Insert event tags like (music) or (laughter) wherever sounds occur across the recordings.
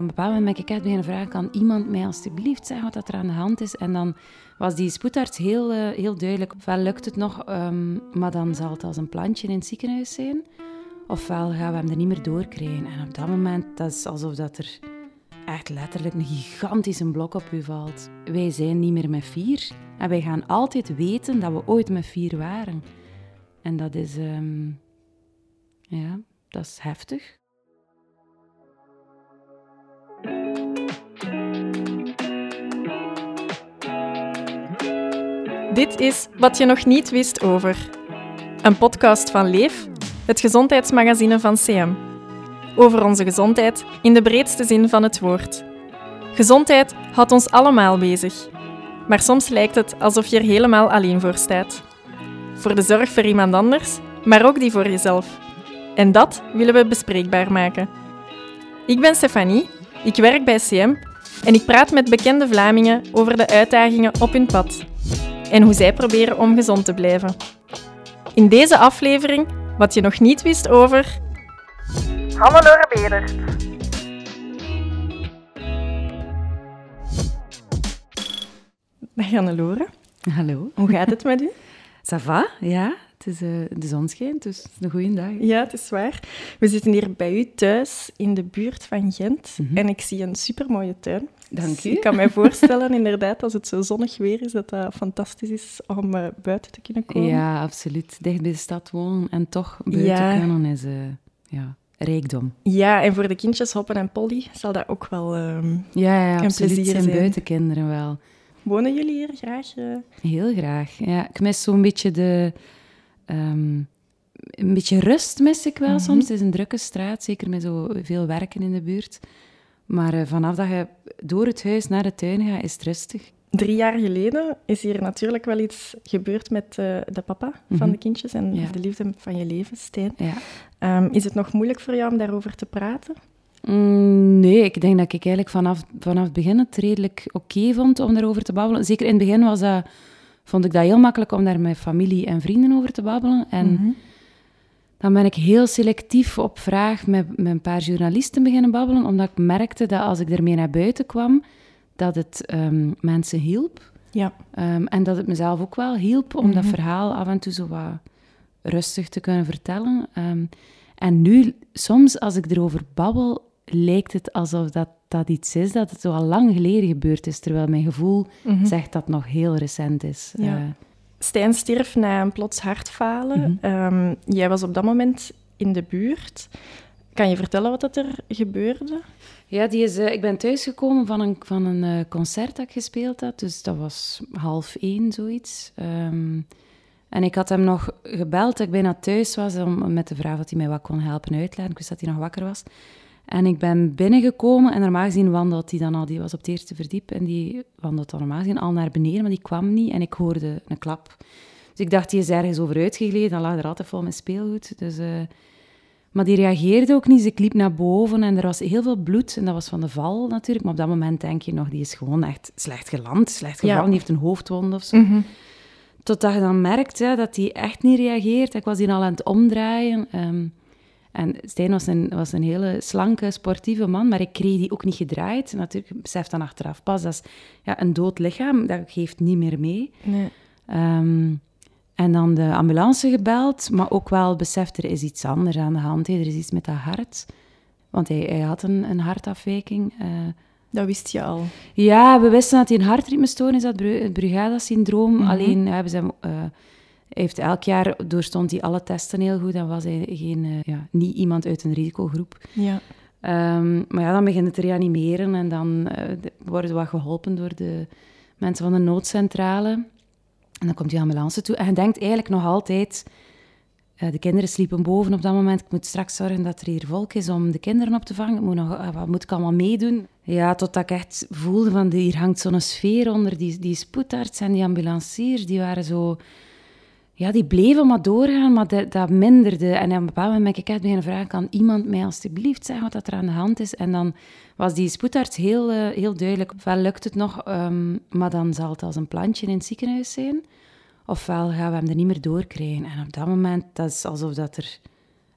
Op een bepaald moment ben ik echt beginnen vragen, kan iemand mij alstublieft zeggen wat er aan de hand is? En dan was die spoedarts heel, uh, heel duidelijk. Ofwel lukt het nog, um, maar dan zal het als een plantje in het ziekenhuis zijn. Ofwel gaan we hem er niet meer doorkrijgen. En op dat moment, dat is alsof dat er echt letterlijk een gigantische blok op u valt. Wij zijn niet meer met vier. En wij gaan altijd weten dat we ooit met vier waren. En dat is, um, ja, dat is heftig. Dit is Wat je nog niet wist over. Een podcast van Leef, het gezondheidsmagazine van CM. Over onze gezondheid in de breedste zin van het woord. Gezondheid houdt ons allemaal bezig. Maar soms lijkt het alsof je er helemaal alleen voor staat. Voor de zorg voor iemand anders, maar ook die voor jezelf. En dat willen we bespreekbaar maken. Ik ben Stefanie, ik werk bij CM en ik praat met bekende Vlamingen over de uitdagingen op hun pad en hoe zij proberen om gezond te blijven. In deze aflevering wat je nog niet wist over. Hannelore Bedert. Dag Hannelore. Hallo. Hoe gaat het met u? (laughs) Ça va, ja. Het is, uh, de zon schijnt, dus het is een goede dag. Ja, het is waar. We zitten hier bij u thuis in de buurt van Gent mm -hmm. en ik zie een supermooie tuin. Dank dus u. Ik kan mij voorstellen, inderdaad, als het zo zonnig weer is, dat dat fantastisch is om uh, buiten te kunnen komen. Ja, absoluut. Dicht bij de stad wonen en toch buiten ja. kunnen is uh, ja, rijkdom. Ja, en voor de kindjes Hoppen en Polly zal dat ook wel um, ja, ja, een absoluut. plezier zijn zijn. buitenkinderen wel. Wonen jullie hier graag? Uh... Heel graag, ja. Ik mis zo'n beetje de... Um, een beetje rust mis ik wel mm -hmm. soms. Het is een drukke straat, zeker met zo veel werken in de buurt. Maar uh, vanaf dat je door het huis naar de tuin gaat, is het rustig. Drie jaar geleden is hier natuurlijk wel iets gebeurd met uh, de papa mm -hmm. van de kindjes en ja. de liefde van je leven, Stijn. Ja. Um, is het nog moeilijk voor jou om daarover te praten? Mm, nee, ik denk dat ik eigenlijk vanaf, vanaf het begin het redelijk oké okay vond om daarover te babbelen. Zeker in het begin was dat, vond ik dat heel makkelijk om daar met familie en vrienden over te babbelen. En Mhm. mm -hmm. dan ben ik heel selectief op vraag met, met een paar journalisten beginnen babbelen, omdat ik merkte dat als ik ermee naar buiten kwam, dat het um, mensen hielp. Ja. Um, en dat het mezelf ook wel hielp om mm -hmm. dat verhaal af en toe zo wat rustig te kunnen vertellen. Um, en nu, soms als ik erover babbel, lijkt het alsof dat, dat iets is dat het zo al lang geleden gebeurd is, terwijl mijn gevoel mm -hmm. zegt dat het nog heel recent is. Ja. Uh, Stijn stierf na een plots hartfalen. Mhm. Mm -hmm. um, jij was op dat moment in de buurt. Kan je vertellen wat dat er gebeurde? Ja, die is, uh, ik ben thuisgekomen van een, van een uh, concert dat ik gespeeld had. Dus dat was half één, zoiets. Um, en ik had hem nog gebeld dat ik bijna thuis was om, met de vraag of hij mij wat kon helpen uitleggen. Ik wist dat hij nog wakker was. En ik ben binnengekomen en normaal gezien wandelt hij dan al, die was op het eerste verdiep en die wandelt dan normaal gezien al naar beneden, maar die kwam niet en ik hoorde een klap. Dus ik dacht, die is ergens over uitgegleden, dan lag er altijd vol met speelgoed. Dus, uh, maar die reageerde ook niet, dus ik liep naar boven en er was heel veel bloed en dat was van de val natuurlijk, maar op dat moment denk je nog, die is gewoon echt slecht geland, slecht gevallen, ja. die heeft een hoofdwond of zo. Mm -hmm. Totdat je dan merkt ja, dat hij echt niet reageert. Ik was hier al aan het omdraaien. Um, en Stijn was een, was een hele slanke, sportieve man, maar ik kreeg die ook niet gedraaid. Natuurlijk, ik besef dan achteraf pas, dat is ja, een dood lichaam, dat geeft niet meer mee. Nee. Um, en dan de ambulance gebeld, maar ook wel beseft, er is iets anders aan de hand. He. Er is iets met dat hart. Want hij, hij had een, een hartafwijking. Uh, dat wist je al? Ja, we wisten dat hij een hartritmestoornis had, het Brugada-syndroom. Mm -hmm. Alleen hebben ze hem... Uh, hij heeft elk jaar doorstond hij alle testen heel goed en was hij geen, uh, ja, niet iemand uit een risicogroep. Ja. Um, maar ja, dan begint het te reanimeren en dan uh, worden we wat geholpen door de mensen van de noodcentrale. En dan komt die ambulance toe en je denkt eigenlijk nog altijd... Uh, de kinderen sliepen boven op dat moment. Ik moet straks zorgen dat er hier volk is om de kinderen op te vangen. Ik moet nog, wat moet ik allemaal meedoen? Ja, totdat ik echt voelde van, hier hangt zo'n sfeer onder. Die, die spoedarts en die ambulanciers, die waren zo ja, die bleven maar doorgaan, maar dat, dat minderde. En op een bepaald moment ben ik echt beginnen vragen, kan iemand mij alstublieft zeggen wat er aan de hand is? En dan was die spoedarts heel, uh, heel duidelijk. Ofwel lukt het nog, um, maar dan zal het als een plantje in het ziekenhuis zijn. Ofwel gaan we hem er niet meer doorkrijgen. En op dat moment, dat is alsof dat er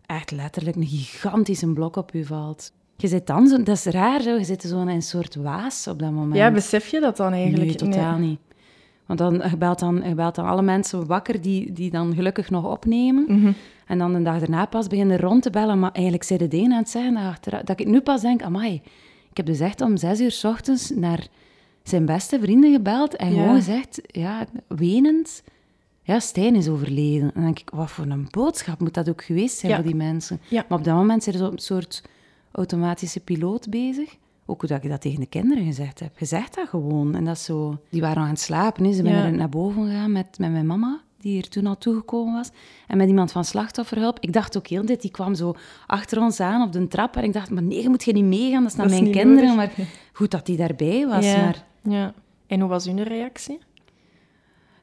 echt letterlijk een gigantische blok op u valt. je zit dan zo, dat is raar, zo, je zit zo in een soort waas op dat moment. Ja, besef je dat dan eigenlijk? Nee, totaal niet. Want dan je belt, dan, je belt dan alle mensen wakker die, die dan gelukkig nog opnemen. Mhm. En dan een dag daarna pas beginnen rond te bellen. Maar eigenlijk zei de een aan het zeggen dat, dat ik nu pas denk, amai, ik heb dus echt om zes uur s ochtends naar zijn beste vrienden gebeld en Ja. gewoon gezegd, ja, wenend, ja, Stijn is overleden. En dan denk ik, wat voor een boodschap moet dat ook geweest zijn Ja. voor die mensen? Ja. Maar op dat moment zijn ze op een soort automatische piloot bezig. Ook hoe dat ik dat tegen de kinderen gezegd heb. Je zegt dat gewoon. En dat is zo... Die waren nog aan het slapen. Hè. Ze zijn Ja. naar boven gegaan met, met mijn mama, die er toen al toegekomen was. En met iemand van slachtofferhulp. Ik dacht ook heel dit, die kwam zo achter ons aan op de trap. En ik dacht, maar nee, je moet je niet meegaan. Dat is naar Dat mijn kinderen. nodig. Maar goed dat die daarbij was. ja. Maar ja. En hoe was hun reactie?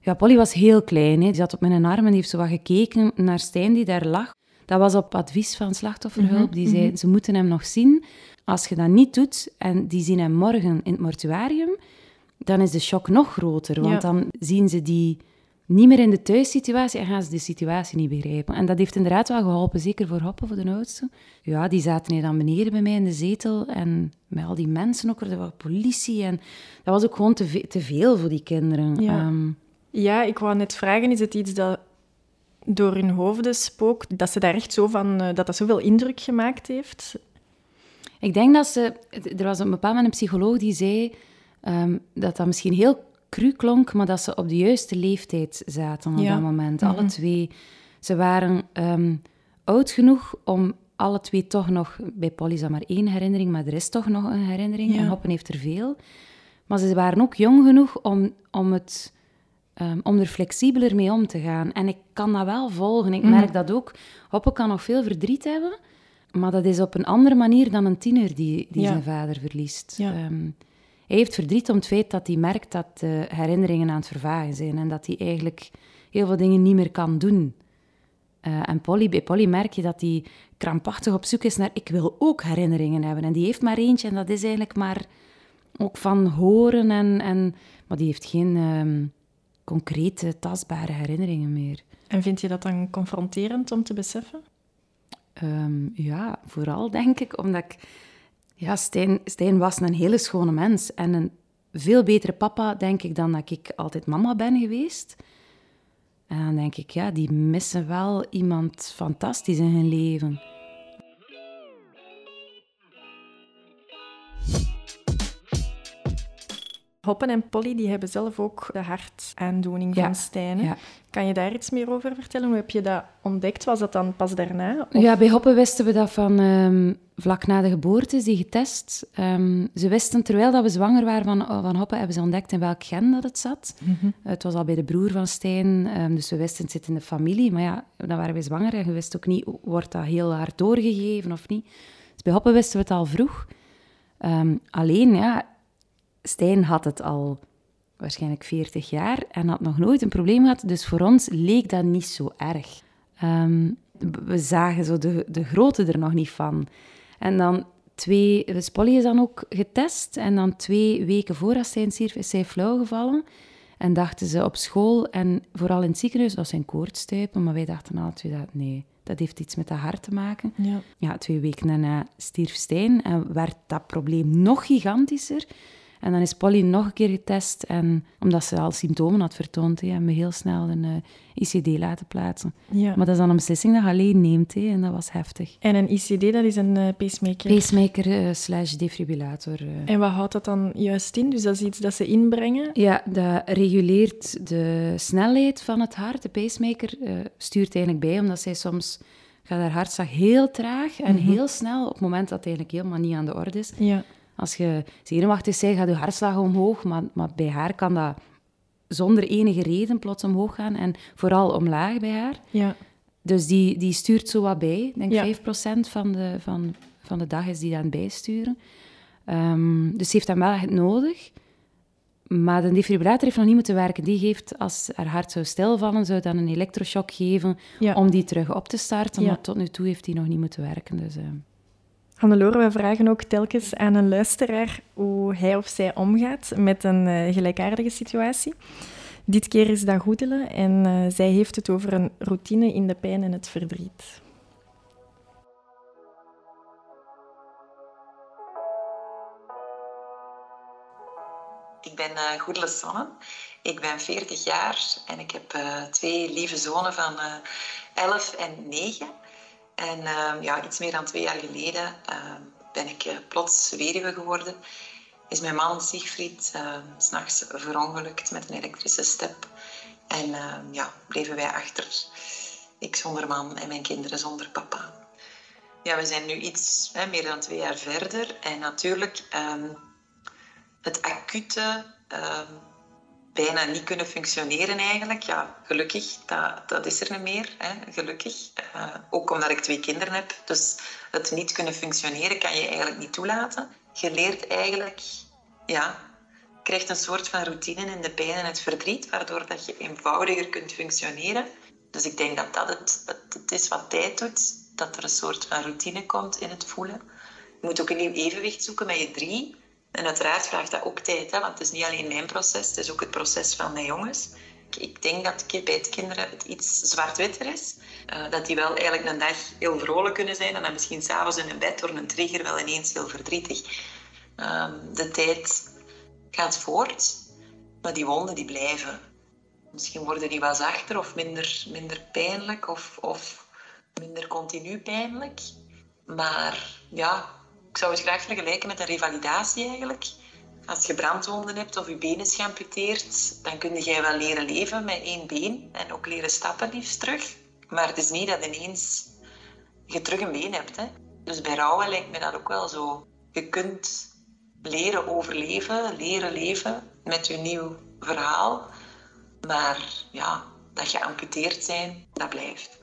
ja, Polly was heel klein. Hè. Die zat op mijn arm en die heeft zo wat gekeken naar Stijn die daar lag. Dat was op advies van slachtofferhulp. Die zei, ze moeten hem nog zien. Als je dat niet doet en die zien hem morgen in het mortuarium, dan is de shock nog groter. Want Ja. dan zien ze die niet meer in de thuissituatie en gaan ze de situatie niet begrijpen. En dat heeft inderdaad wel geholpen, zeker voor Hoppen, voor de oudste. Ja, die zaten hier dan beneden bij mij in de zetel en met al die mensen ook, er was politie. En dat was ook gewoon te, ve- te veel voor die kinderen. Ja. Ehm, Ja, ik wou net vragen, is het iets dat door hun hoofden spookt, dat ze daar echt zo van, eh, dat dat zoveel indruk gemaakt heeft? Ik denk dat ze... Er was op een bepaald moment een psycholoog die zei ehm, dat dat misschien heel cru klonk, maar dat ze op de juiste leeftijd zaten op Ja. dat moment. Alle twee. Ze waren ehm, oud genoeg om alle twee toch nog... Bij Polly is dat maar één herinnering, maar er is toch nog een herinnering. Ja. En Hoppen heeft er veel. Maar ze waren ook jong genoeg om, om, het, ehm, om er flexibeler mee om te gaan. En ik kan dat wel volgen. Ik merk dat ook. Hoppen kan nog veel verdriet hebben, maar dat is op een andere manier dan een tiener die, die Ja. zijn vader verliest. Ja. Ehm, hij heeft verdriet om het feit dat hij merkt dat de herinneringen aan het vervagen zijn en dat hij eigenlijk heel veel dingen niet meer kan doen. Eh, en Polly, bij Polly merk je dat hij krampachtig op zoek is naar ik wil ook herinneringen hebben. En die heeft maar eentje en dat is eigenlijk maar ook van horen. En, en, maar die heeft geen ehm, concrete, tastbare herinneringen meer. En vind je dat dan confronterend om te beseffen? Ehm, ja, vooral denk ik omdat ik... Ja, Stijn, Stijn was een hele schone mens en een veel betere papa, denk ik, dan dat ik altijd mama ben geweest. En dan denk ik, ja, die missen wel iemand fantastisch in hun leven. Hoppen en Polly die hebben zelf ook de hartaandoening Ja, van Stijn. ja. Kan je daar iets meer over vertellen? Hoe heb je dat ontdekt? Was dat dan pas daarna? Of- Ja, bij Hoppen wisten we dat van ehm, vlak na de geboorte is die getest. Ehm, ze wisten, terwijl dat we zwanger waren van, van Hoppen, hebben ze ontdekt in welk gen dat het zat. Het was al bij de broer van Stijn, ehm, dus we wisten het zit in de familie. Maar ja, dan waren we zwanger en je wist ook niet, wordt dat heel hard doorgegeven of niet. Dus bij Hoppen wisten we het al vroeg. Alleen, ja, Stijn had het al waarschijnlijk 40 jaar en had nog nooit een probleem gehad. Dus voor ons leek dat niet zo erg. Ehm, we zagen zo de, de grootte er nog niet van. En dan twee... Dus Polly is dan ook getest. En dan twee weken voor Stijn stierf is zij flauw gevallen. En dachten ze op school en vooral in het ziekenhuis, dat zijn koortstuipen. Maar wij dachten altijd dat, nee, dat heeft iets met dat hart te maken. Ja. Ja, twee weken daarna stierf Stijn en werd dat probleem nog gigantischer. En dan is Polly nog een keer getest. En omdat ze al symptomen had vertoond, hè, hebben we heel snel een eh, ICD laten plaatsen. ja. Maar dat is dan een beslissing dat je alleen neemt. Hè, en dat was heftig. En een ICD, dat is een eh, pacemaker. Pacemaker eh, slash defibrillator. En wat houdt dat dan juist in? Dus dat is iets dat ze inbrengen? Ja, dat reguleert de snelheid van het hart. De pacemaker stuurt eigenlijk bij, omdat zij soms gaat haar hartslag heel traag en heel snel op het moment dat het eigenlijk helemaal niet aan de orde is. Ja. Als je zenuwachtig bent, gaat je hartslag omhoog, maar, maar bij haar kan dat zonder enige reden plots omhoog gaan en vooral omlaag bij haar. Ja. Dus die, die stuurt zo wat bij. Ik denk Ja. 5% van de, van, van de dag is die aan het bijsturen. Ehm, dus ze heeft hem wel echt nodig. Maar de defibrillator heeft nog niet moeten werken. Die geeft, als haar hart zou stilvallen, zou dan een elektroshock geven Ja. om die terug op te starten. Maar tot nu toe heeft die nog niet moeten werken. Dus, eh, Hannelore, we vragen ook telkens aan een luisteraar hoe hij of zij omgaat met een eh, gelijkaardige situatie. Dit keer is dat Goedele en eh, zij heeft het over een routine in de pijn en het verdriet. Ik ben eh, Goedele Sonnen. Ik ben 40 jaar en ik heb twee lieve zonen van 11 en 9. En ja, iets meer dan twee jaar geleden ben ik plots weduwe geworden. Is mijn man Siegfried s s'nachts verongelukt met een elektrische step. En ja, bleven wij achter. Ik zonder man en mijn kinderen zonder papa. Ja, we zijn nu iets hè, meer dan twee jaar verder. En natuurlijk, het acute bijna niet kunnen functioneren eigenlijk. Ja, gelukkig, dat, dat is er niet meer. Hè, gelukkig. Uh, ook omdat ik twee kinderen heb. Dus het niet kunnen functioneren kan je eigenlijk niet toelaten. Je leert eigenlijk, ja, krijgt een soort van routine in de pijn en het verdriet, waardoor dat je eenvoudiger kunt functioneren. Dus ik denk dat dat het, het is wat tijd doet dat er een soort van routine komt in het voelen. Je moet ook een nieuw evenwicht zoeken met je drie. En uiteraard vraagt dat ook tijd, hè, want het is niet alleen mijn proces, het is ook het proces van mijn jongens. Ik denk dat bij het kinderen het iets zwart-witter is. Uh, dat die wel eigenlijk een dag heel vrolijk kunnen zijn en dan misschien s'avonds in hun bed door een trigger wel ineens heel verdrietig. Uh, de tijd gaat voort, maar die wonden die blijven. Misschien worden die wat zachter of minder, minder pijnlijk of, of minder continu pijnlijk. Maar ja, ik zou het graag vergelijken met een revalidatie eigenlijk. Als je brandwonden hebt of je been is geamputeerd, dan kun je wel leren leven met één been en ook leren stappen liefst terug. Maar het is niet dat ineens je terug een been hebt. Hè. Dus bij rouwen lijkt me dat ook wel zo. Je kunt leren overleven, leren leven met je nieuw verhaal. Maar ja, dat geamputeerd zijn, dat blijft.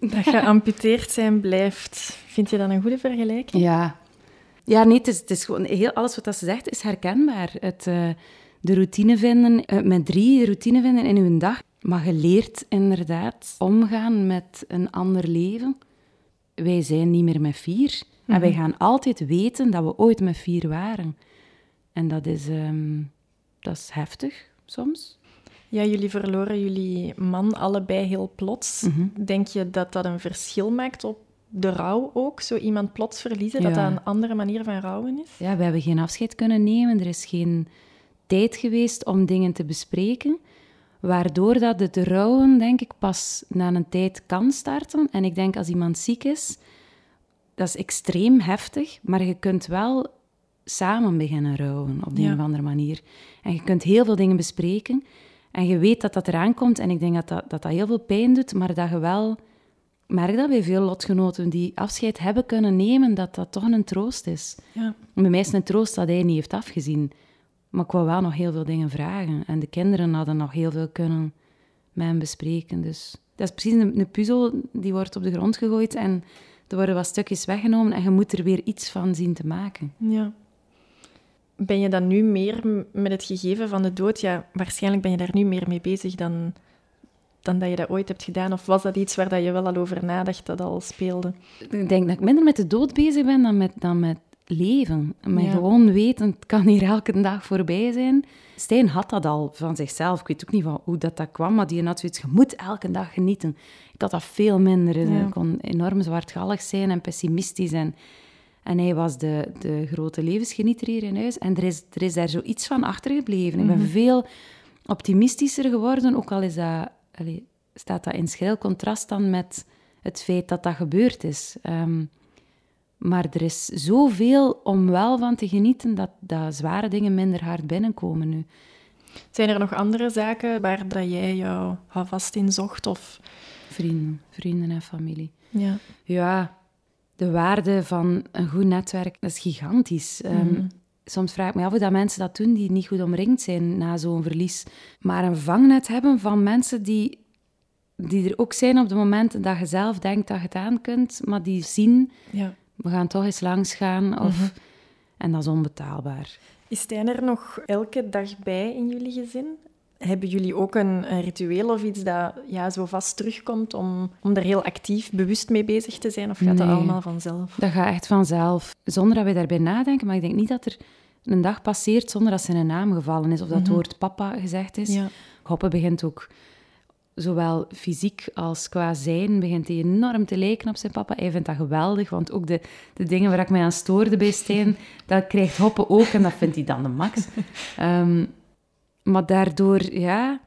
Dat geamputeerd zijn blijft. Vind je dat een goede vergelijking? Ja. Ja, nee, het is, het is gewoon... Heel, alles wat ze zegt is herkenbaar. Het, uh, de routine vinden, uh, met drie routine vinden in uw dag. Maar je leert inderdaad omgaan met een ander leven. Wij zijn niet meer met vier. En wij mhm. gaan altijd weten dat we ooit met vier waren. En dat is, um, dat is heftig soms. Ja, jullie verloren jullie man allebei heel plots. Mhm. Denk je dat dat een verschil maakt op de rouw ook? Zo iemand plots verliezen, dat dat een andere manier van rouwen is? Ja, we hebben geen afscheid kunnen nemen. Er is geen tijd geweest om dingen te bespreken. Waardoor dat het rouwen, denk ik, pas na een tijd kan starten. En ik denk als iemand ziek is, dat is extreem heftig, maar je kunt wel samen beginnen rouwen op de een of andere manier. En je kunt heel veel dingen bespreken. En je weet dat dat eraan komt. En ik denk dat dat, dat, dat heel veel pijn doet, maar dat je wel merkt dat bij veel lotgenoten die afscheid hebben kunnen nemen, dat dat toch een troost is. Ja. Bij mij is een troost dat hij niet heeft afgezien. Maar ik wou wel nog heel veel dingen vragen. En de kinderen hadden nog heel veel kunnen met hem bespreken. Dus dat is precies een, een puzzel die wordt op de grond gegooid en er worden wat stukjes weggenomen en je moet er weer iets van zien te maken. Ja. Ben je dan nu meer met het gegeven van de dood? Ja, waarschijnlijk ben je daar nu meer mee bezig dan, dan dat je dat ooit hebt gedaan. Of was dat iets waar dat je wel al over nadacht, dat al speelde? Ik denk dat ik minder met de dood bezig ben dan met, dan met leven. Maar gewoon weten, het kan hier elke dag voorbij zijn. Stijn had dat al van zichzelf. Ik weet ook niet van hoe dat, dat kwam, maar die had zoiets, je moet elke dag genieten. Ik had dat veel minder. Ik kon enorm zwartgallig zijn en pessimistisch en en hij was de, de grote levensgenieter hier in huis. En er is, er is daar zoiets van achtergebleven. Ik ben mhm. veel optimistischer geworden, ook al is dat, staat dat in schil contrast dan met het feit dat dat gebeurd is. Ehm, maar er is zoveel om wel van te genieten dat, dat zware dingen minder hard binnenkomen nu. Zijn er nog andere zaken waar dat jij jou vast in zocht? Of... Vrienden, vrienden en familie. Ja. Ja, de waarde van een goed netwerk, dat is gigantisch. Ehm, mhm. soms vraag ik me af hoe dat mensen dat doen die niet goed omringd zijn na zo'n verlies. Maar een vangnet hebben van mensen die, die er ook zijn op de momenten dat je zelf denkt dat je het aan kunt, maar die zien, ja. we gaan toch eens langs gaan. Of, mhm. En dat is onbetaalbaar. Is Stijn er nog elke dag bij in jullie gezin? Hebben jullie ook een, een, ritueel of iets dat ja, zo vast terugkomt om, om er heel actief, bewust mee bezig te zijn? Of gaat dat allemaal vanzelf? Dat gaat echt vanzelf, zonder dat wij daarbij nadenken. Maar ik denk niet dat er een dag passeert zonder dat zijn naam gevallen is of dat het mhm. woord papa gezegd is. Ja. Hoppen begint ook zowel fysiek als qua zijn begint hij enorm te lijken op zijn papa. Hij vindt dat geweldig, want ook de, de dingen waar ik mij aan stoorde bij Stijn, (laughs) dat krijgt Hoppe ook en dat vindt hij dan de max. (laughs) Ehm, maar daardoor, ja,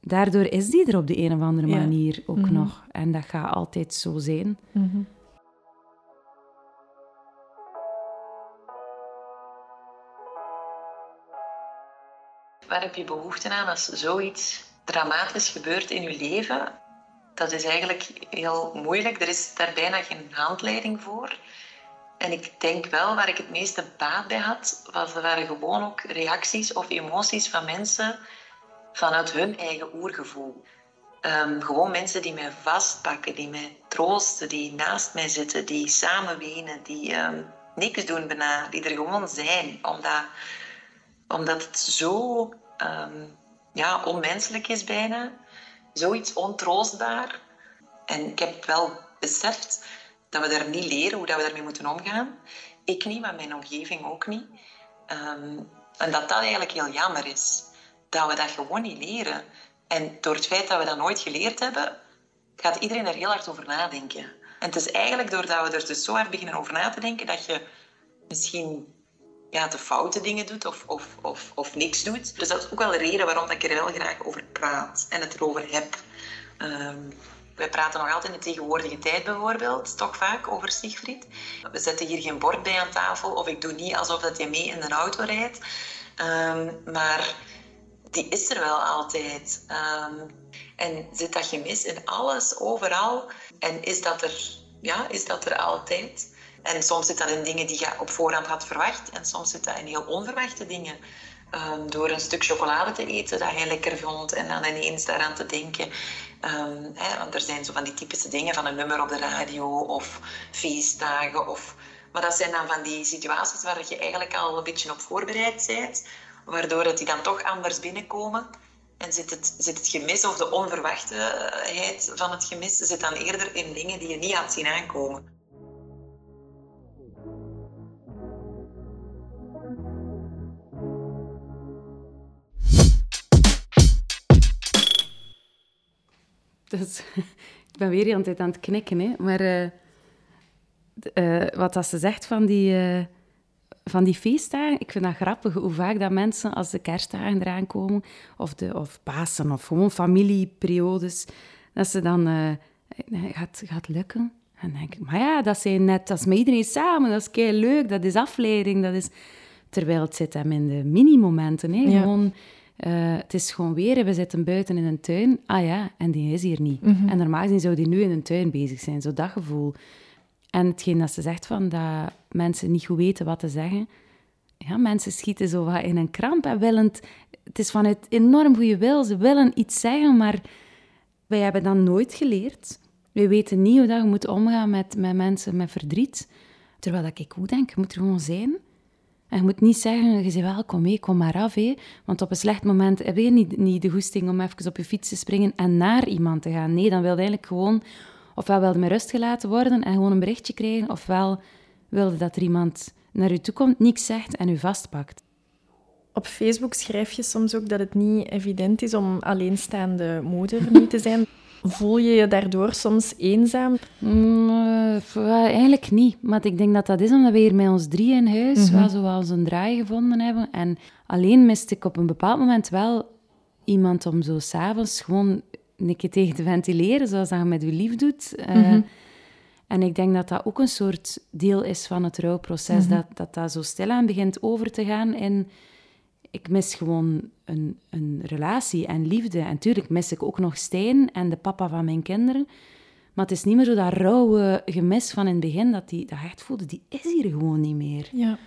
daardoor is die er op de een of andere manier ook Mhm. nog. En dat gaat altijd zo zijn. Mhm. Waar heb je behoefte aan als zoiets dramatisch gebeurt in je leven? Dat is eigenlijk heel moeilijk. Er is daar bijna geen handleiding voor. En ik denk wel, waar ik het meeste baat bij had, was, waren gewoon ook reacties of emoties van mensen vanuit hun eigen oergevoel. Ehm, gewoon mensen die mij vastpakken, die mij troosten, die naast mij zitten, die samen wenen, die ehm, niks doen bijna, die er gewoon zijn. Omdat, omdat het zo ehm, ja, onmenselijk is bijna, zoiets ontroostbaar. En ik heb wel beseft dat we daar niet leren hoe dat we daarmee moeten omgaan. Ik niet, maar mijn omgeving ook niet. Ehm, en dat dat eigenlijk heel jammer is. Dat we dat gewoon niet leren. En door het feit dat we dat nooit geleerd hebben, gaat iedereen er heel hard over nadenken. En het is eigenlijk doordat we er dus zo hard beginnen over na te denken, dat je misschien ja, de foute dingen doet of, of, of, of niks doet. Dus dat is ook wel de reden waarom ik er wel graag over praat en het erover heb. Ehm, wij praten nog altijd in de tegenwoordige tijd bijvoorbeeld, toch vaak over Siegfried. We zetten hier geen bord bij aan tafel of ik doe niet alsof dat hij mee in een auto rijdt. Ehm, maar die is er wel altijd. Ehm, en zit dat gemis in alles, overal? En is dat er, ja, is dat er altijd? En soms zit dat in dingen die je op voorhand had verwacht. En soms zit dat in heel onverwachte dingen. Ehm, door een stuk chocolade te eten dat hij lekker vond en dan ineens daaraan te denken. Ehm, want er zijn zo van die typische dingen van een nummer op de radio of feestdagen. Of... Maar dat zijn dan van die situaties waar je eigenlijk al een beetje op voorbereid bent. Waardoor het die dan toch anders binnenkomen. En zit het, zit het gemis of de onverwachtheid van het gemis zit dan eerder in dingen die je niet had zien aankomen. Dus, (laughs) ik ben weer de hele tijd aan het knikken, hè. Maar eh, eh, wat dat ze zegt van die, eh, van die feestdagen, ik vind dat grappig hoe vaak dat mensen, als de kerstdagen eraan komen, of, de, of Pasen, of gewoon familieperiodes, dat ze dan, gaat, gaat lukken. En dan denk ik, maar ja, dat, zijn net, dat is met iedereen samen, dat is kei leuk, dat is afleiding, dat is... Terwijl het zit hem in de mini-momenten, hè. Ja. Eh, het is gewoon weer, we zitten buiten in een tuin. Ah ja, en die is hier niet. En normaal gezien zou die nu in een tuin bezig zijn, zo dat gevoel. En hetgeen dat ze zegt van dat mensen niet goed weten wat te zeggen. Ja, mensen schieten zo wat in een kramp en willen het... Het is vanuit enorm goede wil, ze willen iets zeggen, maar wij hebben dat nooit geleerd. Wij weten niet hoe dat je moet omgaan met, met mensen met verdriet. Terwijl dat ik ook denk, je moet er gewoon zijn. En je moet niet zeggen, je zegt welkom, hé, kom maar af. Hé. Want op een slecht moment heb je niet, niet de goesting om even op je fiets te springen en naar iemand te gaan. Nee, dan wil je eigenlijk gewoon... Ofwel wilde met rust gelaten worden en gewoon een berichtje krijgen, ofwel wilde dat er iemand naar je toe komt, niks zegt en u vastpakt. Op Facebook schrijf je soms ook dat het niet evident is om alleenstaande moeder nu te zijn. (laughs) Voel je je daardoor soms eenzaam? Mm, eh, eigenlijk niet. Maar ik denk dat dat is omdat we hier met ons drie in huis wel zo wel zo'n draai gevonden hebben. En alleen miste ik op een bepaald moment wel iemand om zo s'avonds gewoon een keer tegen te ventileren, zoals dat je met je lief doet. Eh, En ik denk dat dat ook een soort deel is van het rouwproces, dat, dat dat zo stilaan begint over te gaan in... Ik mis gewoon een, een relatie en liefde. En tuurlijk mis ik ook nog Stijn en de papa van mijn kinderen. Maar het is niet meer zo dat rauwe gemis van in het begin, dat die dat je echt voelde, die is hier gewoon niet meer. Ja.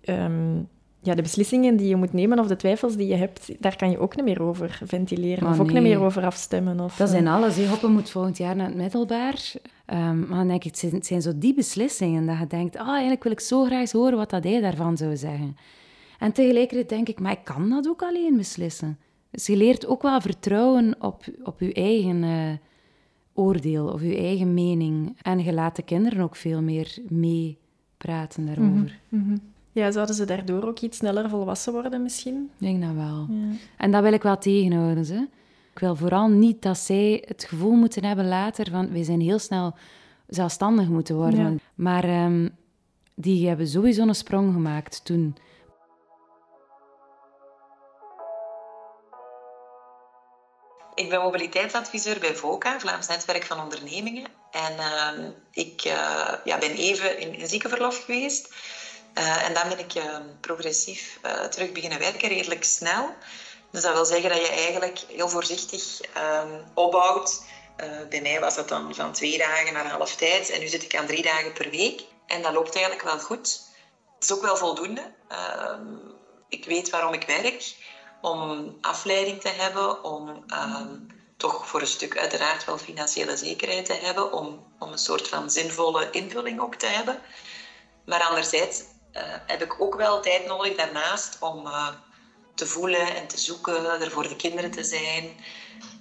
Ehm, ja, de beslissingen die je moet nemen of de twijfels die je hebt, daar kan je ook niet meer over ventileren Maar of ook niet meer over afstemmen. Of, Dat eh, zijn alles. hè. Hoppen moet volgend jaar naar het middelbaar. Ehm, maar dan denk ik, het zijn, het zijn zo die beslissingen dat je denkt, ah, eigenlijk wil ik zo graag eens horen wat dat hij daarvan zou zeggen. En tegelijkertijd denk ik, maar ik kan dat ook alleen beslissen. Dus je leert ook wel vertrouwen op, op je eigen eh, oordeel of je eigen mening. En je laat de kinderen ook veel meer meepraten daarover. mhm. Ja, zouden ze daardoor ook iets sneller volwassen worden misschien? Ik denk dat wel. Ja. En dat wil ik wel tegenhouden. Hè. Ik wil vooral niet dat zij het gevoel moeten hebben later van wij zijn heel snel zelfstandig moeten worden. Maar um, die hebben sowieso een sprong gemaakt toen. Ik ben mobiliteitsadviseur bij VOCA, Vlaams Netwerk van Ondernemingen. En uh, ik uh, ja, ben even in, ziekenverlof geweest. Uh, en dan ben ik uh, progressief terug beginnen werken, redelijk snel. Dus dat wil zeggen dat je eigenlijk heel voorzichtig ehm, opbouwt. bij mij was dat dan van twee dagen naar half tijd. En nu zit ik aan drie dagen per week. En dat loopt eigenlijk wel goed. Het is ook wel voldoende. Ehm, ik weet waarom ik werk om afleiding te hebben, om ehm, toch voor een stuk uiteraard wel financiële zekerheid te hebben, om, om een soort van zinvolle invulling ook te hebben. Maar anderzijds uh, heb ik ook wel tijd nodig daarnaast om uh, te voelen en te zoeken, er voor de kinderen te zijn.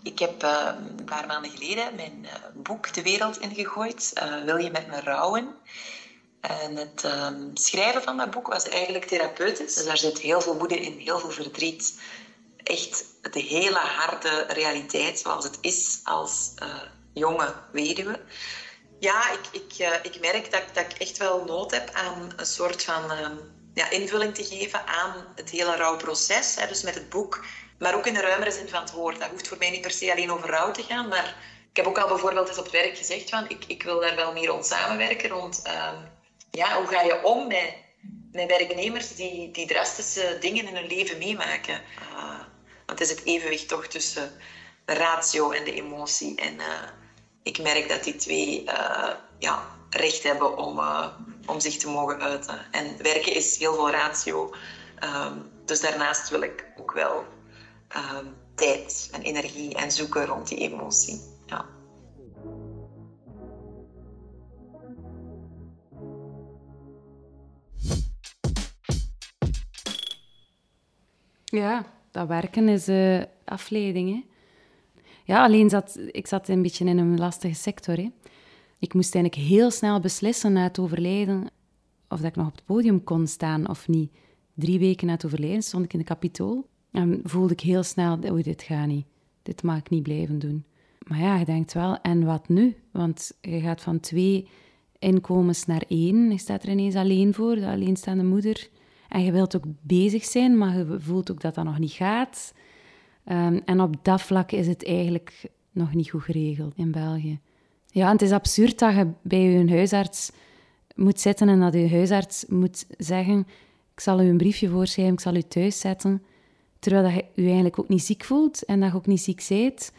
Ik heb uh, een paar maanden geleden mijn boek de wereld ingegooid, Wil je met me rouwen? En het um, schrijven van dat boek was eigenlijk therapeutisch. Dus daar zit heel veel woede in, heel veel verdriet. Echt de hele harde realiteit zoals het is als uh, jonge weduwe. Ja, ik, ik, uh, ik merk dat, dat ik echt wel nood heb aan een soort van uh, ja, invulling te geven aan het hele rouwproces. Hè, dus met het boek, maar ook in de ruimere zin van het woord. Dat hoeft voor mij niet per se alleen over rouw te gaan, maar ik heb ook al bijvoorbeeld eens op werk gezegd van ik, ik wil daar wel meer rond samenwerken, ehm, ja, hoe ga je om met, met werknemers die, die drastische dingen in hun leven meemaken? Uh, want het is het evenwicht toch tussen de ratio en de emotie. En uh, ik merk dat die twee uh, ja, recht hebben om, om zich te mogen uiten. En werken is heel veel ratio. Um, dus daarnaast wil ik ook wel um, tijd en energie en zoeken rond die emotie. Ja. Dat werken is uh, afleiding. Hè? Ja, alleen zat ik zat een beetje in een lastige sector. Hè? Ik moest eigenlijk heel snel beslissen na het overlijden of dat ik nog op het podium kon staan of niet. Drie weken na het overlijden stond ik in de kapitool en voelde ik heel snel, oei, dit gaat niet. Dit mag ik niet blijven doen. Maar ja, je denkt wel, en wat nu? Want je gaat van twee inkomens naar één. Je staat er ineens alleen voor, de alleenstaande moeder. En je wilt ook bezig zijn, maar je voelt ook dat dat nog niet gaat. Um, en op dat vlak is het eigenlijk nog niet goed geregeld in België. Ja, en het is absurd dat je bij je huisarts moet zitten en dat je huisarts moet zeggen: Ik zal u een briefje voorschrijven, ik zal u thuis zetten. Terwijl dat je je eigenlijk ook niet ziek voelt en dat je ook niet ziek bent.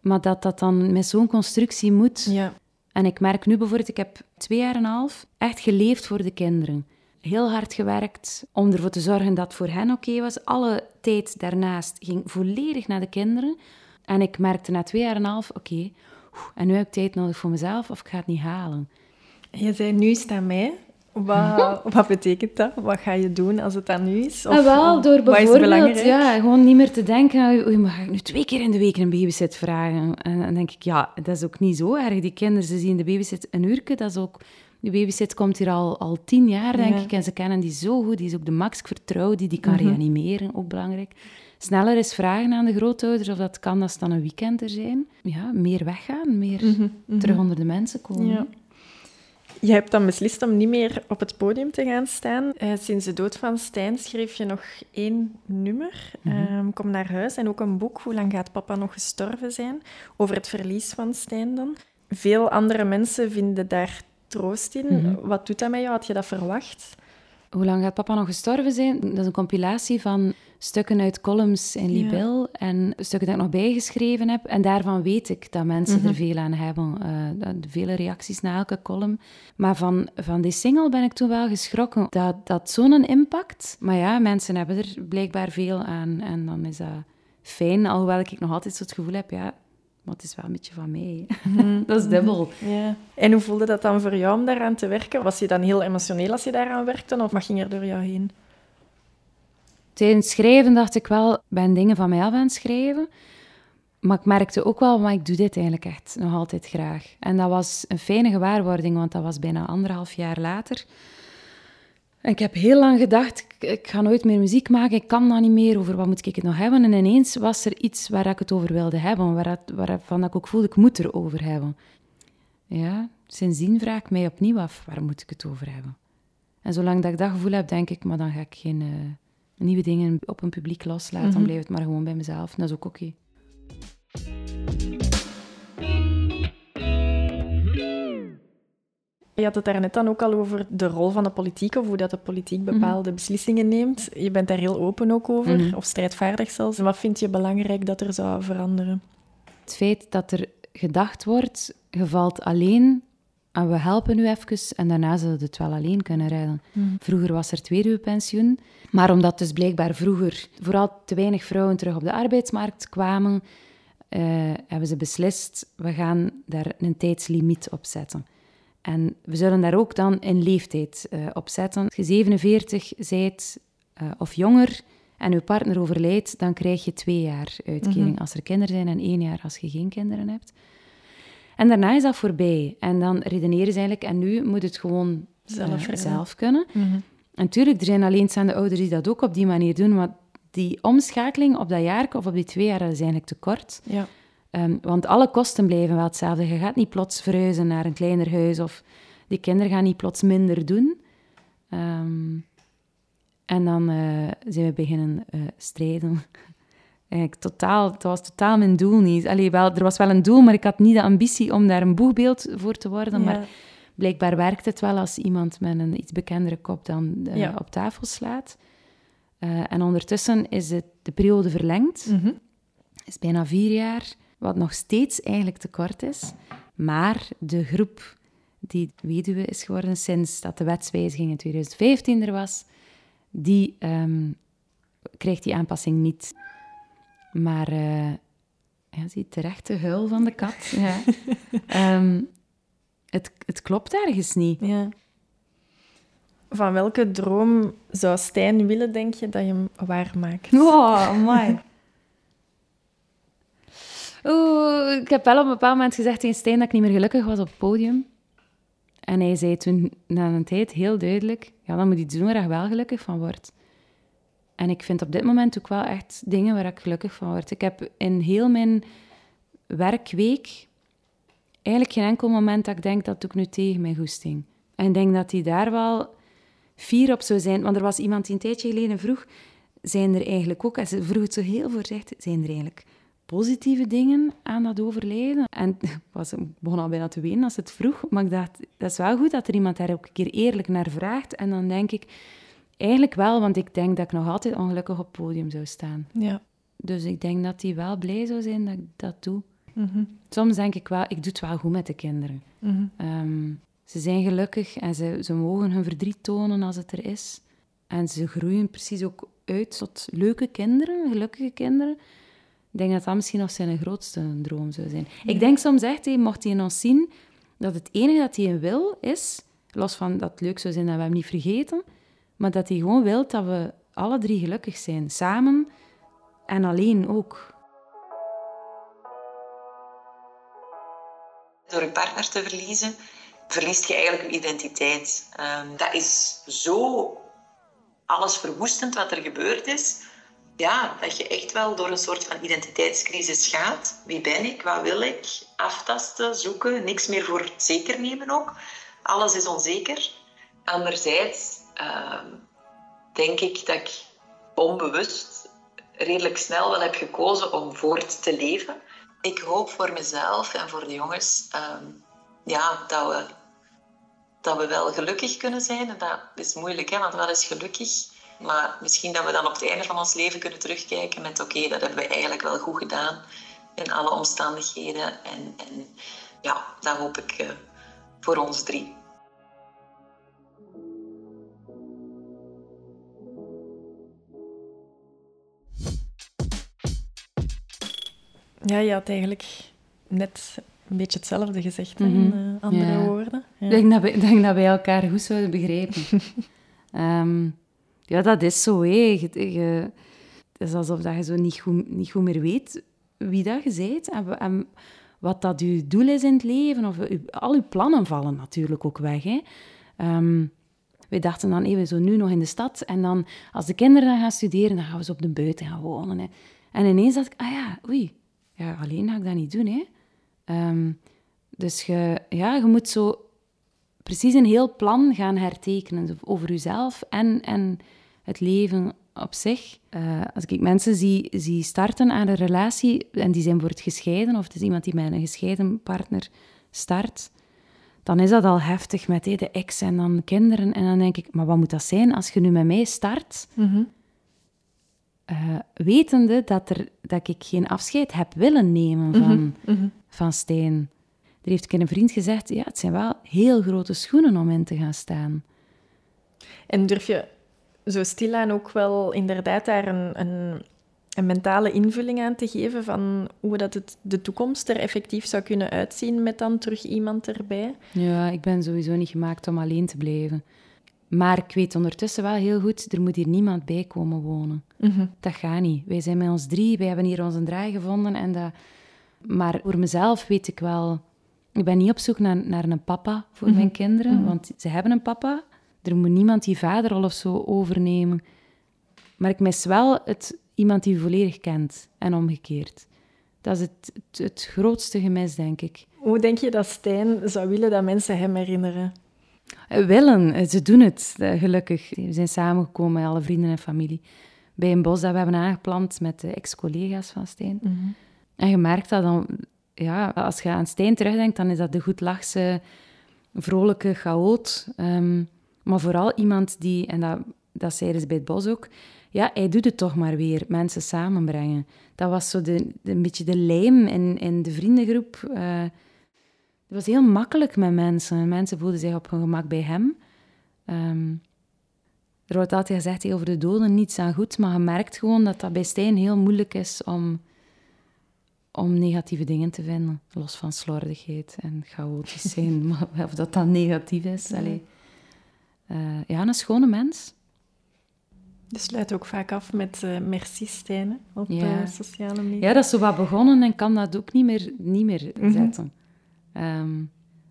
Maar dat dat dan met zo'n constructie moet. Ja. En ik merk nu bijvoorbeeld, ik heb twee jaar en een half echt geleefd voor de kinderen heel hard gewerkt om ervoor te zorgen dat het voor hen oké was. Alle tijd daarnaast ging volledig naar de kinderen. En ik merkte na twee jaar en een half, oké, en nu heb ik tijd nodig voor mezelf of ik ga het niet halen. Je zei, nu is het aan mij. Wat, (laughs) wat betekent dat? Wat ga je doen als het aan nu is? Of, ah, wel, door bijvoorbeeld ja, gewoon niet meer te denken, oei, mag ik nu twee keer in de week een babysit vragen? En dan denk ik, ja, dat is ook niet zo erg. Die kinderen, ze zien de babysit een uurtje, dat is ook die babysit komt hier al, al tien jaar, denk ik. En ze kennen die zo goed. Die is ook de max. Ik vertrouw die. Die kan mhm. reanimeren, ook belangrijk. Sneller is vragen aan de grootouders of dat kan als het dan een weekend er zijn. Ja, meer weggaan, meer mhm, mhm. terug onder de mensen komen. Ja. Je hebt dan beslist om niet meer op het podium te gaan staan. Uh, sinds de dood van Stijn schreef je nog één nummer, mm Kom naar huis, en ook een boek, Hoe lang gaat papa nog gestorven zijn? Over het verlies van Stijn dan. Veel andere mensen vinden daar troost in. Mhm. Wat doet dat met jou? Had je dat verwacht? Hoe lang gaat papa nog gestorven zijn? Dat is een compilatie van stukken uit columns in Libel en stukken dat ik nog bijgeschreven heb. En daarvan weet ik dat mensen er mhm. veel aan hebben. Uh, vele reacties na elke column. Maar van, van die single ben ik toen wel geschrokken. Dat, dat zo'n impact. Maar ja, mensen hebben er blijkbaar veel aan. En dan is dat fijn. Alhoewel ik nog altijd zo het gevoel heb, ja, maar het is wel een beetje van mij. Mhm. (laughs) dat is dubbel. Ja. En hoe voelde dat dan voor jou om daaraan te werken? Was je dan heel emotioneel als je daaraan werkte, of wat ging er door jou heen? Tijdens schrijven dacht ik wel, ben dingen van mij af aan het schrijven. Maar ik merkte ook wel, maar ik doe dit eigenlijk echt nog altijd graag. En dat was een fijne gewaarwording, want dat was bijna anderhalf jaar later. En ik heb heel lang gedacht, ik, ga nooit meer muziek maken, ik kan dat niet meer, over wat moet ik het nog hebben? En ineens was er iets waar ik het over wilde hebben, waar waarvan ik ook voelde, ik moet het erover hebben. Ja, sindsdien vraag ik mij opnieuw af, waar moet ik het over hebben? En zolang dat ik dat gevoel heb, denk ik, maar dan ga ik geen uh, nieuwe dingen op een publiek loslaten, dan mhm. blijft het maar gewoon bij mezelf. En dat is ook oké. Je had het daar net dan ook al over de rol van de politiek of hoe dat de politiek mhm. bepaalde beslissingen neemt. Je bent daar heel open ook over, mhm. of strijdvaardig zelfs. Wat vind je belangrijk dat er zou veranderen? Het feit dat er gedacht wordt, je valt alleen en we helpen u even en daarna zullen we het wel alleen kunnen rijden. Mhm. Vroeger was er tweeduwpensioen, maar omdat dus blijkbaar vroeger vooral te weinig vrouwen terug op de arbeidsmarkt kwamen, uh, hebben ze beslist, we gaan daar een tijdslimiet op zetten. En we zullen daar ook dan een leeftijd uh, op zetten. Als je 47 bent uh, of jonger en je partner overlijdt, dan krijg je twee jaar uitkering mhm. als er kinderen zijn en één jaar als je geen kinderen hebt. En daarna is dat voorbij. En dan redeneren ze eigenlijk, en nu moet het gewoon zelf, uh, zelf kunnen. Mm -hmm. En natuurlijk, er zijn alleenstaande ouders die dat ook op die manier doen, maar die omschakeling op dat jaar of op die twee jaar, dat is eigenlijk te kort. Ja. Um, want alle kosten blijven wel hetzelfde. Je gaat niet plots verhuizen naar een kleiner huis of die kinderen gaan niet plots minder doen. Um, en dan uh, zijn we beginnen uh, strijden. (laughs) Eigenlijk totaal, het was totaal mijn doel niet. Allee, wel, er was wel een doel, maar ik had niet de ambitie om daar een boegbeeld voor te worden. Maar blijkbaar werkt het wel als iemand met een iets bekendere kop dan uh, op tafel slaat. en ondertussen is het, de periode verlengd. Mm -hmm. is bijna vier jaar wat nog steeds eigenlijk te kort is. Maar de groep die weduwe is geworden sinds dat de wetswijziging in 2015 er was, die um, krijgt die aanpassing niet. Maar uh, ja, zie terecht de huil van de kat. (laughs) Ja. um, het, het klopt ergens niet. Ja. Van welke droom zou Stijn willen, denk je, dat je hem waarmaakt? Oh, mooi. Oeh, ik heb wel op een bepaald moment gezegd tegen Stijn dat ik niet meer gelukkig was op het podium. En hij zei toen na een tijd heel duidelijk: Ja, dan moet je iets doen waar je wel gelukkig van wordt. En ik vind op dit moment ook wel echt dingen waar ik gelukkig van word. Ik heb in heel mijn werkweek eigenlijk geen enkel moment dat ik denk dat ik nu tegen mijn goesting. En ik denk dat hij daar wel fier op zou zijn. Want er was iemand die een tijdje geleden vroeg, zijn er eigenlijk ook, en ze vroeg het zo heel voorzichtig, zijn er eigenlijk positieve dingen aan dat overlijden. En ik (laughs) was, begon al bijna te wenen als het vroeg, maar ik dacht, dat is wel goed dat er iemand daar ook een keer eerlijk naar vraagt. En dan denk ik, eigenlijk wel, want ik denk dat ik nog altijd ongelukkig op het podium zou staan. Ja. Dus ik denk dat hij wel blij zou zijn dat ik dat doe. Mhm. Soms denk ik wel, ik doe het wel goed met de kinderen. Mhm. Ehm, ze zijn gelukkig en ze, ze mogen hun verdriet tonen als het er is. En ze groeien precies ook uit tot leuke kinderen, gelukkige kinderen. Ik denk dat dat misschien nog zijn grootste droom zou zijn. Ik denk soms echt, hey, mocht hij ons zien, dat het enige dat hij wil is, los van dat het leuk zou zijn dat we hem niet vergeten, maar dat hij gewoon wil dat we alle drie gelukkig zijn. Samen en alleen ook. Door een partner te verliezen, verliest je eigenlijk je identiteit. Um, dat is zo alles verwoestend wat er gebeurd is ja, dat je echt wel door een soort van identiteitscrisis gaat. Wie ben ik? Wat wil ik? Aftasten, zoeken, niks meer voor zeker nemen ook. Alles is onzeker. Anderzijds uh, denk ik dat ik onbewust redelijk snel wel heb gekozen om voort te leven. Ik hoop voor mezelf en voor de jongens uh, ja, dat, we, dat we wel gelukkig kunnen zijn. En dat is moeilijk, hè, want wat is gelukkig? Maar misschien dat we dan op het einde van ons leven kunnen terugkijken met oké, dat hebben we eigenlijk wel goed gedaan in alle omstandigheden. En, en ja, dat hoop ik uh, voor ons drie. Ja, je had eigenlijk net een beetje hetzelfde gezegd in mm -hmm. andere ja. woorden. Ja. Ik denk dat, we, denk dat wij elkaar goed zouden begrijpen. um, (laughs) Ja, dat is zo. Hé. het is alsof dat je zo niet goed, niet meer weet wie dat je bent en, wat dat je doel is in het leven. Of al je plannen vallen natuurlijk ook weg. Hè. Um, wij dachten dan, we zo nu nog in de stad. En dan, als de kinderen dan gaan studeren, dan gaan we ze op de buiten gaan wonen. Hè. En ineens dacht ik, ah ja, oei, ja, alleen ga ik dat niet doen. Hè. Ehm, dus je, ja, je moet zo precies een heel plan gaan hertekenen over jezelf en, en het leven op zich. Uh, als ik mensen zie, zie starten aan een relatie en die zijn voor het gescheiden, of het is iemand die met een gescheiden partner start, dan is dat al heftig met de ex en dan kinderen. En dan denk ik, maar wat moet dat zijn als je nu met mij start? Mm wetende dat, er, dat ik geen afscheid heb willen nemen mhm, van, mm van Stijn. Er heeft een vriend gezegd, ja, het zijn wel heel grote schoenen om in te gaan staan. En durf je zo stilaan ook wel inderdaad daar een, een, een, mentale invulling aan te geven van hoe dat het, de toekomst er effectief zou kunnen uitzien met dan terug iemand erbij? Ja, ik ben sowieso niet gemaakt om alleen te blijven. Maar ik weet ondertussen wel heel goed, er moet hier niemand bij komen wonen. Mhm. Dat gaat niet. Wij zijn met ons drie, wij hebben hier onze draai gevonden. En dat... Maar voor mezelf weet ik wel... Ik ben niet op zoek naar, naar een papa voor mijn mhm. kinderen, mhm. want ze hebben een papa. Er moet niemand die vaderrol of zo overnemen. Maar ik mis wel het, iemand die volledig kent en omgekeerd. Dat is het, het, grootste gemis, denk ik. Hoe denk je dat Stijn zou willen dat mensen hem herinneren? Eh, willen, eh, ze doen het, eh, gelukkig. We zijn samengekomen met alle vrienden en familie bij een bos dat we hebben aangeplant met de ex-collega's van Stijn. Mhm. En je merkt dat dan, ja, als je aan Stijn terugdenkt, dan is dat de goedlachse, vrolijke chaot. Ehm, maar vooral iemand die, en dat, dat zeiden ze bij het bos ook, ja, hij doet het toch maar weer, mensen samenbrengen. Dat was zo de, een beetje de lijm in, in de vriendengroep. Uh, het was heel makkelijk met mensen. Mensen voelden zich op hun gemak bij hem. Um, er wordt altijd gezegd over de doden niets aan goed, maar je merkt gewoon dat dat bij Stijn heel moeilijk is om, om negatieve dingen te vinden. Los van slordigheid en chaotisch zijn, (laughs) maar of dat dan negatief is. Allee. Uh, ja, een schone mens. Je sluit ook vaak af met uh, merci Stijn op ja. sociale media. Ja, dat is zo wat begonnen en kan dat ook niet meer, niet meer mhm. zetten. Ehm,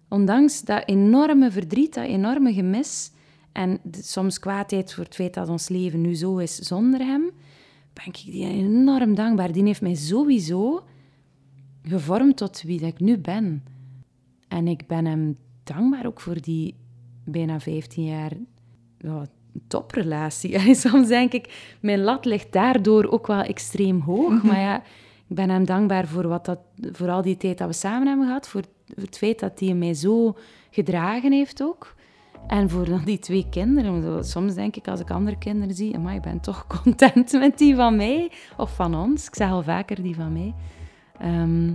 ondanks dat enorme verdriet, dat enorme gemis en soms kwaadheid voor het feit dat ons leven nu zo is zonder hem, ben ik die enorm dankbaar. Die heeft mij sowieso gevormd tot wie dat ik nu ben. En ik ben hem dankbaar ook voor die bijna 15 jaar ja, toprelatie. (laughs) En soms denk ik, mijn lat ligt daardoor ook wel extreem hoog. Mhm. Maar ja, ik ben hem dankbaar voor, wat dat, voor al die tijd dat we samen hebben gehad. Voor, het feit dat hij mij zo gedragen heeft ook. En voor dan die twee kinderen. Soms denk ik, als ik andere kinderen zie... Maar ik ben toch (laughs) content met die van mij. Of van ons. Ik zeg al vaker die van mij. Ehm,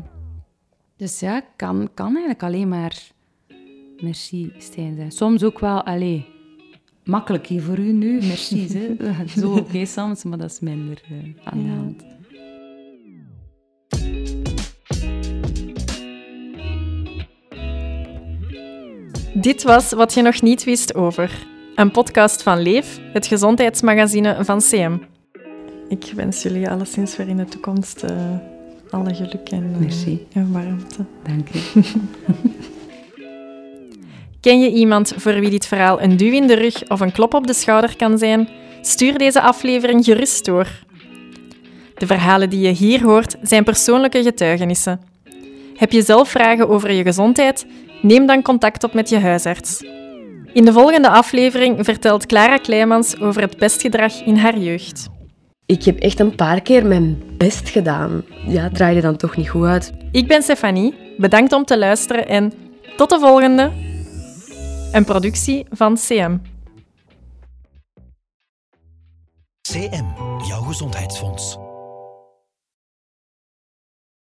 dus ja, kan, kan eigenlijk alleen maar merci Stijn zijn. Soms ook wel, allee, makkelijk hier voor u nu, merci. (laughs) (laughs) Zo oké okay, soms, maar dat is minder uh, aan de hand. Dit was Wat je nog niet wist over. Een podcast van Leef, het gezondheidsmagazine van CM. Ik wens jullie alleszins weer in de toekomst uh, alle geluk en, uh, en warmte. Dank je. (laughs) Ken je iemand voor wie dit verhaal een duw in de rug of een klop op de schouder kan zijn? Stuur deze aflevering gerust door. De verhalen die je hier hoort zijn persoonlijke getuigenissen. Heb je zelf vragen over je gezondheid? Neem dan contact op met je huisarts. In de volgende aflevering vertelt Clara Kleimans over het pestgedrag in haar jeugd. Ik heb echt een paar keer mijn best gedaan. Ja, het draaide dan toch niet goed uit. Ik ben Stefanie. Bedankt om te luisteren en tot de volgende. Een productie van CM. CM, jouw gezondheidsfonds.